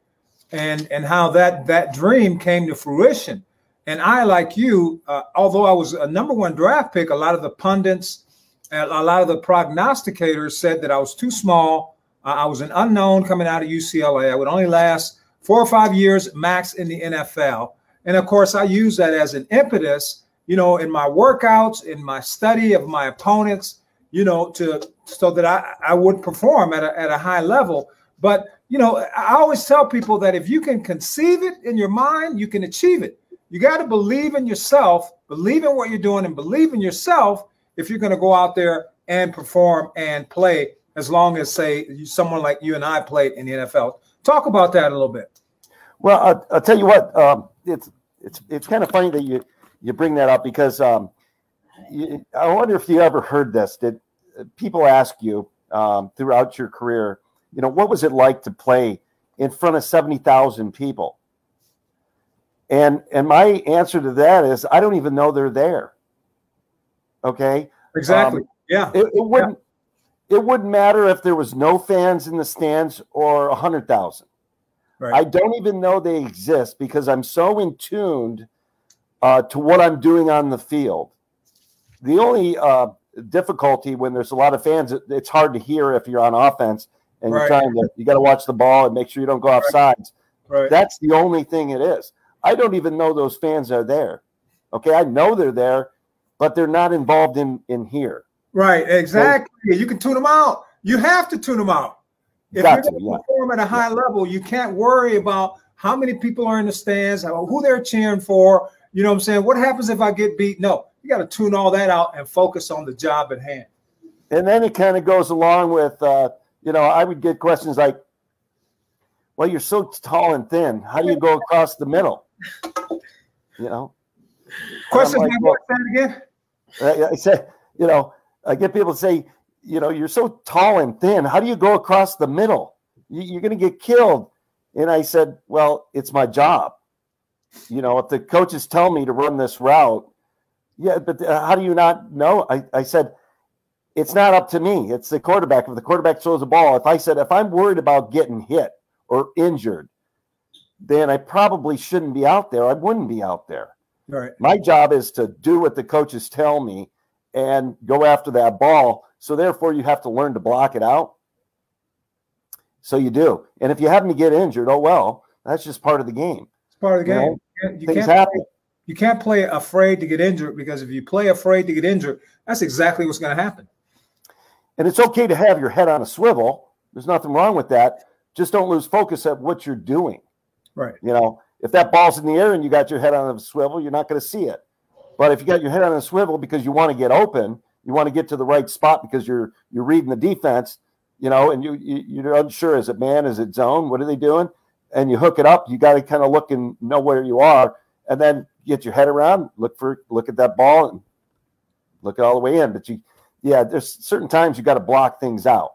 Speaker 1: and and how that that dream came to fruition. And I, like you, uh, although I was a number one draft pick, a lot of the pundits, a lot of the prognosticators said that I was too small. Uh, I was an unknown coming out of UCLA. I would only last four or five years max in the NFL. And of course, I use that as an impetus, you know, in my workouts, in my study of my opponents, you know, to so that I, I would perform at a, at a high level. But, you know, I always tell people that if you can conceive it in your mind, you can achieve it. You got to believe in yourself, believe in what you're doing, and believe in yourself if you're going to go out there and perform and play as long as, say, someone like you and I played in the NFL. Talk about that a little bit.
Speaker 3: Well, I'll, I'll tell you what. Um, it's it's it's kind of funny that you you bring that up because um, you, I wonder if you ever heard this. Did people ask you um, throughout your career? You know, what was it like to play in front of seventy thousand people? And and my answer to that is I don't even know they're there. Okay.
Speaker 1: Exactly. Um, Yeah.
Speaker 3: It, it wouldn't. It wouldn't matter if there was no fans in the stands or a hundred thousand.
Speaker 1: Right.
Speaker 3: I don't even know they exist because I'm so in tuned uh, to what I'm doing on the field. The only uh, difficulty when there's a lot of fans, it's hard to hear if you're on offense and you're trying to. You got to watch the ball and make sure you don't go off sides.
Speaker 1: right.
Speaker 3: That's the only thing it is. I don't even know those fans are there. Okay, I know they're there, but they're not involved in in here.
Speaker 1: Right, exactly. You can tune them out. You have to tune them out. If
Speaker 3: Got
Speaker 1: you're going to
Speaker 3: yeah.
Speaker 1: perform at a high level, you can't worry about how many people are in the stands, who they're cheering for. You know what I'm saying? What happens if I get beat? No, you got to tune all that out and focus on the job at hand.
Speaker 3: And then it kind of goes along with, uh, you know, I would get questions like, "Well, you're so tall and thin. How do you go across the middle?" You know.
Speaker 1: Questions
Speaker 3: like, well-
Speaker 1: it again.
Speaker 3: I, I said, you know, I get people to say, you know, you're so tall and thin. How do you go across the middle? You, you're going to get killed. And I said, well, it's my job. You know, if the coaches tell me to run this route, yeah, but uh, how do you not know? I, I said, it's not up to me. It's the quarterback. If the quarterback throws the ball, if I said, if I'm worried about getting hit or injured, then I probably shouldn't be out there. I wouldn't be out there.
Speaker 1: Right.
Speaker 3: My job is to do what the coaches tell me and go after that ball. So therefore, you have to learn to block it out. So you do. And if you happen to get injured, oh well, that's just part of the game.
Speaker 1: It's part of the game. You can't- you
Speaker 3: Things
Speaker 1: can't
Speaker 3: happen.
Speaker 1: you can't play afraid to get injured because if you play afraid to get injured, that's exactly what's going to happen.
Speaker 3: And it's okay to have your head on a swivel. There's nothing wrong with that. Just don't lose focus at what you're doing.
Speaker 1: Right.
Speaker 3: You know, if that ball's in the air and you got your head on a swivel, you're not going to see it. But if you got your head on a swivel because you want to get open, you want to get to the right spot because you're you're reading the defense, you know, and you, you you're unsure is it man, is it zone, what are they doing? And you hook it up, you got to kind of look and know where you are, and then get your head around, look for look at that ball and look it all the way in. But you, yeah, there's certain times you got to block things out.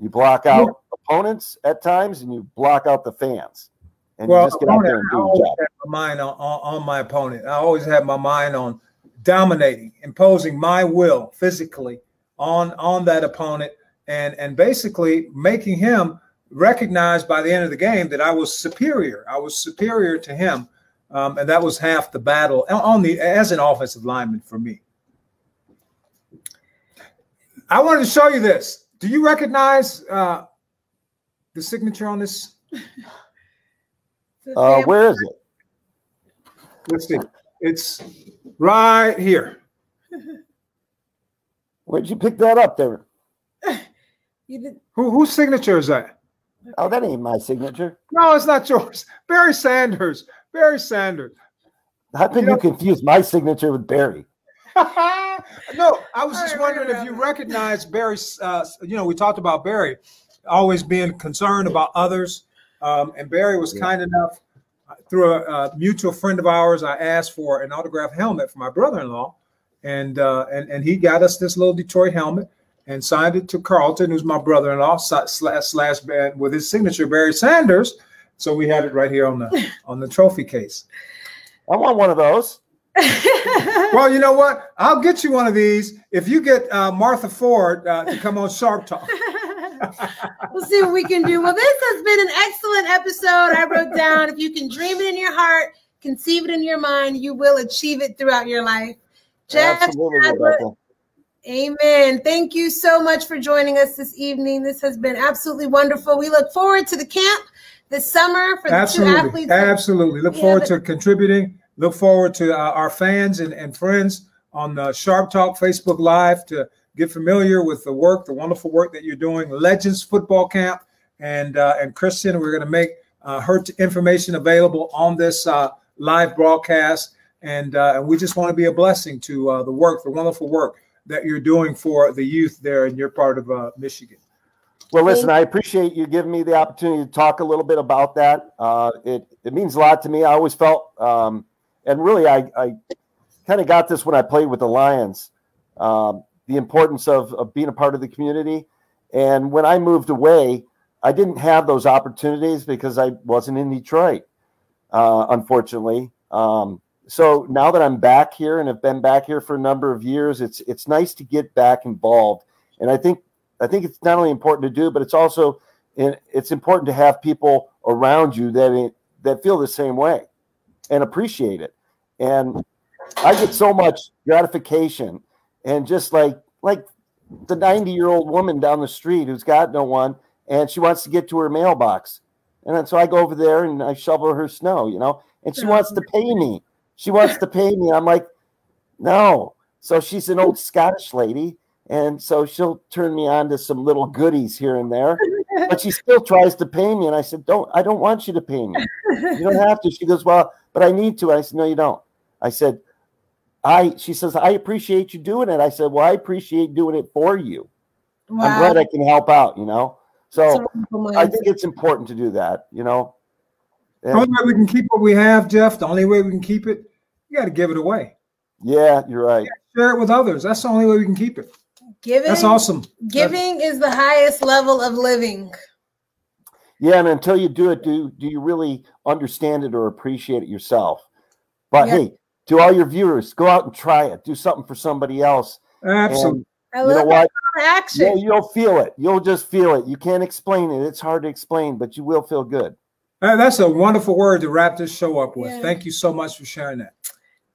Speaker 3: You block out opponents at times, and you block out the fans, and
Speaker 1: well,
Speaker 3: you just get out there and do your
Speaker 1: always
Speaker 3: job.
Speaker 1: have my mind on, on, on my opponent. I always have my mind on dominating, imposing my will physically on on that opponent, and and basically making him recognize by the end of the game that I was superior. I was superior to him, um, and that was half the battle on the as an offensive lineman for me. I wanted to show you this. Do you recognize uh, the signature on this? *laughs*
Speaker 3: Uh, where is it?
Speaker 1: Let's see. It's right here. *laughs*
Speaker 3: Where'd you pick that up there? *laughs*
Speaker 2: You did,
Speaker 1: Who whose signature is that?
Speaker 3: Oh, that ain't my signature.
Speaker 1: No, it's not yours. Barry Sanders. Barry Sanders.
Speaker 3: How can
Speaker 1: You
Speaker 3: you
Speaker 1: know-
Speaker 3: confuse my signature with Barry? *laughs*
Speaker 1: no, I was just wondering if you
Speaker 2: gonna-
Speaker 1: recognize Barry. Uh, you know, we talked about Barry always being concerned about others, um, and Barry was
Speaker 3: Yeah.
Speaker 1: kind enough through a, a mutual friend of ours. I asked for an autographed helmet for my brother-in-law, and uh, and and he got us this little Detroit helmet and signed it to Carlton, who's my brother-in-law, slash slash band with his signature, Barry Sanders. So we had it right here on the *laughs* on the trophy case.
Speaker 3: I want one of those. *laughs*
Speaker 1: Well, you know what? I'll get you one of these if you get uh, Martha Ford uh, to come on Sharpe Talk. *laughs*
Speaker 2: we'll see what we can do. Well, this has been an excellent episode. I wrote down if you can dream it in your heart, conceive it in your mind, you will achieve it throughout your life. Jeff,
Speaker 3: Absolutely,
Speaker 2: Sadler, Amen. Thank you so much for joining us this evening. This has been absolutely wonderful. We look forward to the camp this summer for the two athletes.
Speaker 1: absolutely. Look forward to contributing. Look forward to uh, our fans and, and friends on the Sharpe Talk Facebook Live to get familiar with the work, the wonderful work that you're doing. Legends Football Camp and uh, and Kristen, we're going to make uh, her t- information available on this uh, live broadcast, and uh, and we just want to be a blessing to uh, the work, the wonderful work that you're doing for the youth there in your part of uh, Michigan.
Speaker 3: Well, listen, I appreciate you giving me the opportunity to talk a little bit about that. Uh, it it means a lot to me. I always felt, um, and really, I, I kind of got this when I played with the Lions, um, the importance of, of being a part of the community. And when I moved away, I didn't have those opportunities because I wasn't in Detroit, uh, unfortunately. Um, so now that I'm back here and have been back here for a number of years, it's it's nice to get back involved. And I think I think it's not only important to do, but it's also it's important to have people around you that it, that feel the same way and appreciate it. And I get so much gratification and just like like the 90 year old woman down the street who's got no one and she wants to get to her mailbox. And then so I go over there and I shovel her snow, you know, and she wants to oh. pay me. She wants to pay me. I'm like, no. So she's an old Scottish lady. And so she'll turn me on to some little goodies here and there, but she still tries to pay me. And I said, Don't, I don't want you to pay me. You don't have to. She goes, Well, but I need to. I said, No, you don't. I said, I, she says, I appreciate you doing it. I said, Well, I appreciate doing it for you. Wow. I'm glad I can help out, you know? So I think it's important to do that, you know?
Speaker 1: The only way we can keep what we have, Jeff, the only way we can keep it, you got to give it away.
Speaker 3: Yeah, you're right.
Speaker 1: Share it with others. That's the only way we can keep it.
Speaker 2: Giving.
Speaker 1: That's awesome.
Speaker 2: Giving That's, is the highest level of living.
Speaker 3: Yeah, and until you do it, do do you really understand it or appreciate it yourself? But yeah. hey, to all your viewers, go out and try it. Do something for somebody else.
Speaker 1: Absolutely.
Speaker 2: And I you know what? action.
Speaker 3: Yeah, you'll feel it. You'll just feel it. You can't explain it. It's hard to explain, but you will feel good.
Speaker 1: Uh, that's a wonderful word to wrap this show up with. Yeah. Thank you so much for sharing that.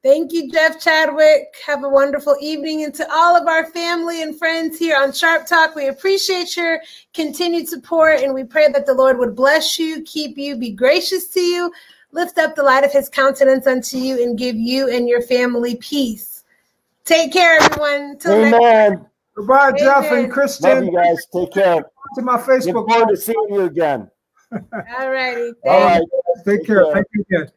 Speaker 2: Thank you, Jeff Chadwick. Have a wonderful evening. And to all of our family and friends here on Sharpe Talk, we appreciate your continued support and we pray that the Lord would bless you, keep you, be gracious to you, lift up the light of his countenance unto you, and give you and your family peace. Take care, everyone.
Speaker 3: Till Amen.
Speaker 1: Goodbye, Amen. Jeff and Kristen.
Speaker 3: Love you guys. Take care.
Speaker 1: To my Facebook.
Speaker 3: Look forward to seeing you again.
Speaker 2: All righty.
Speaker 3: All right.
Speaker 1: Take, Take care. care. Thank you again.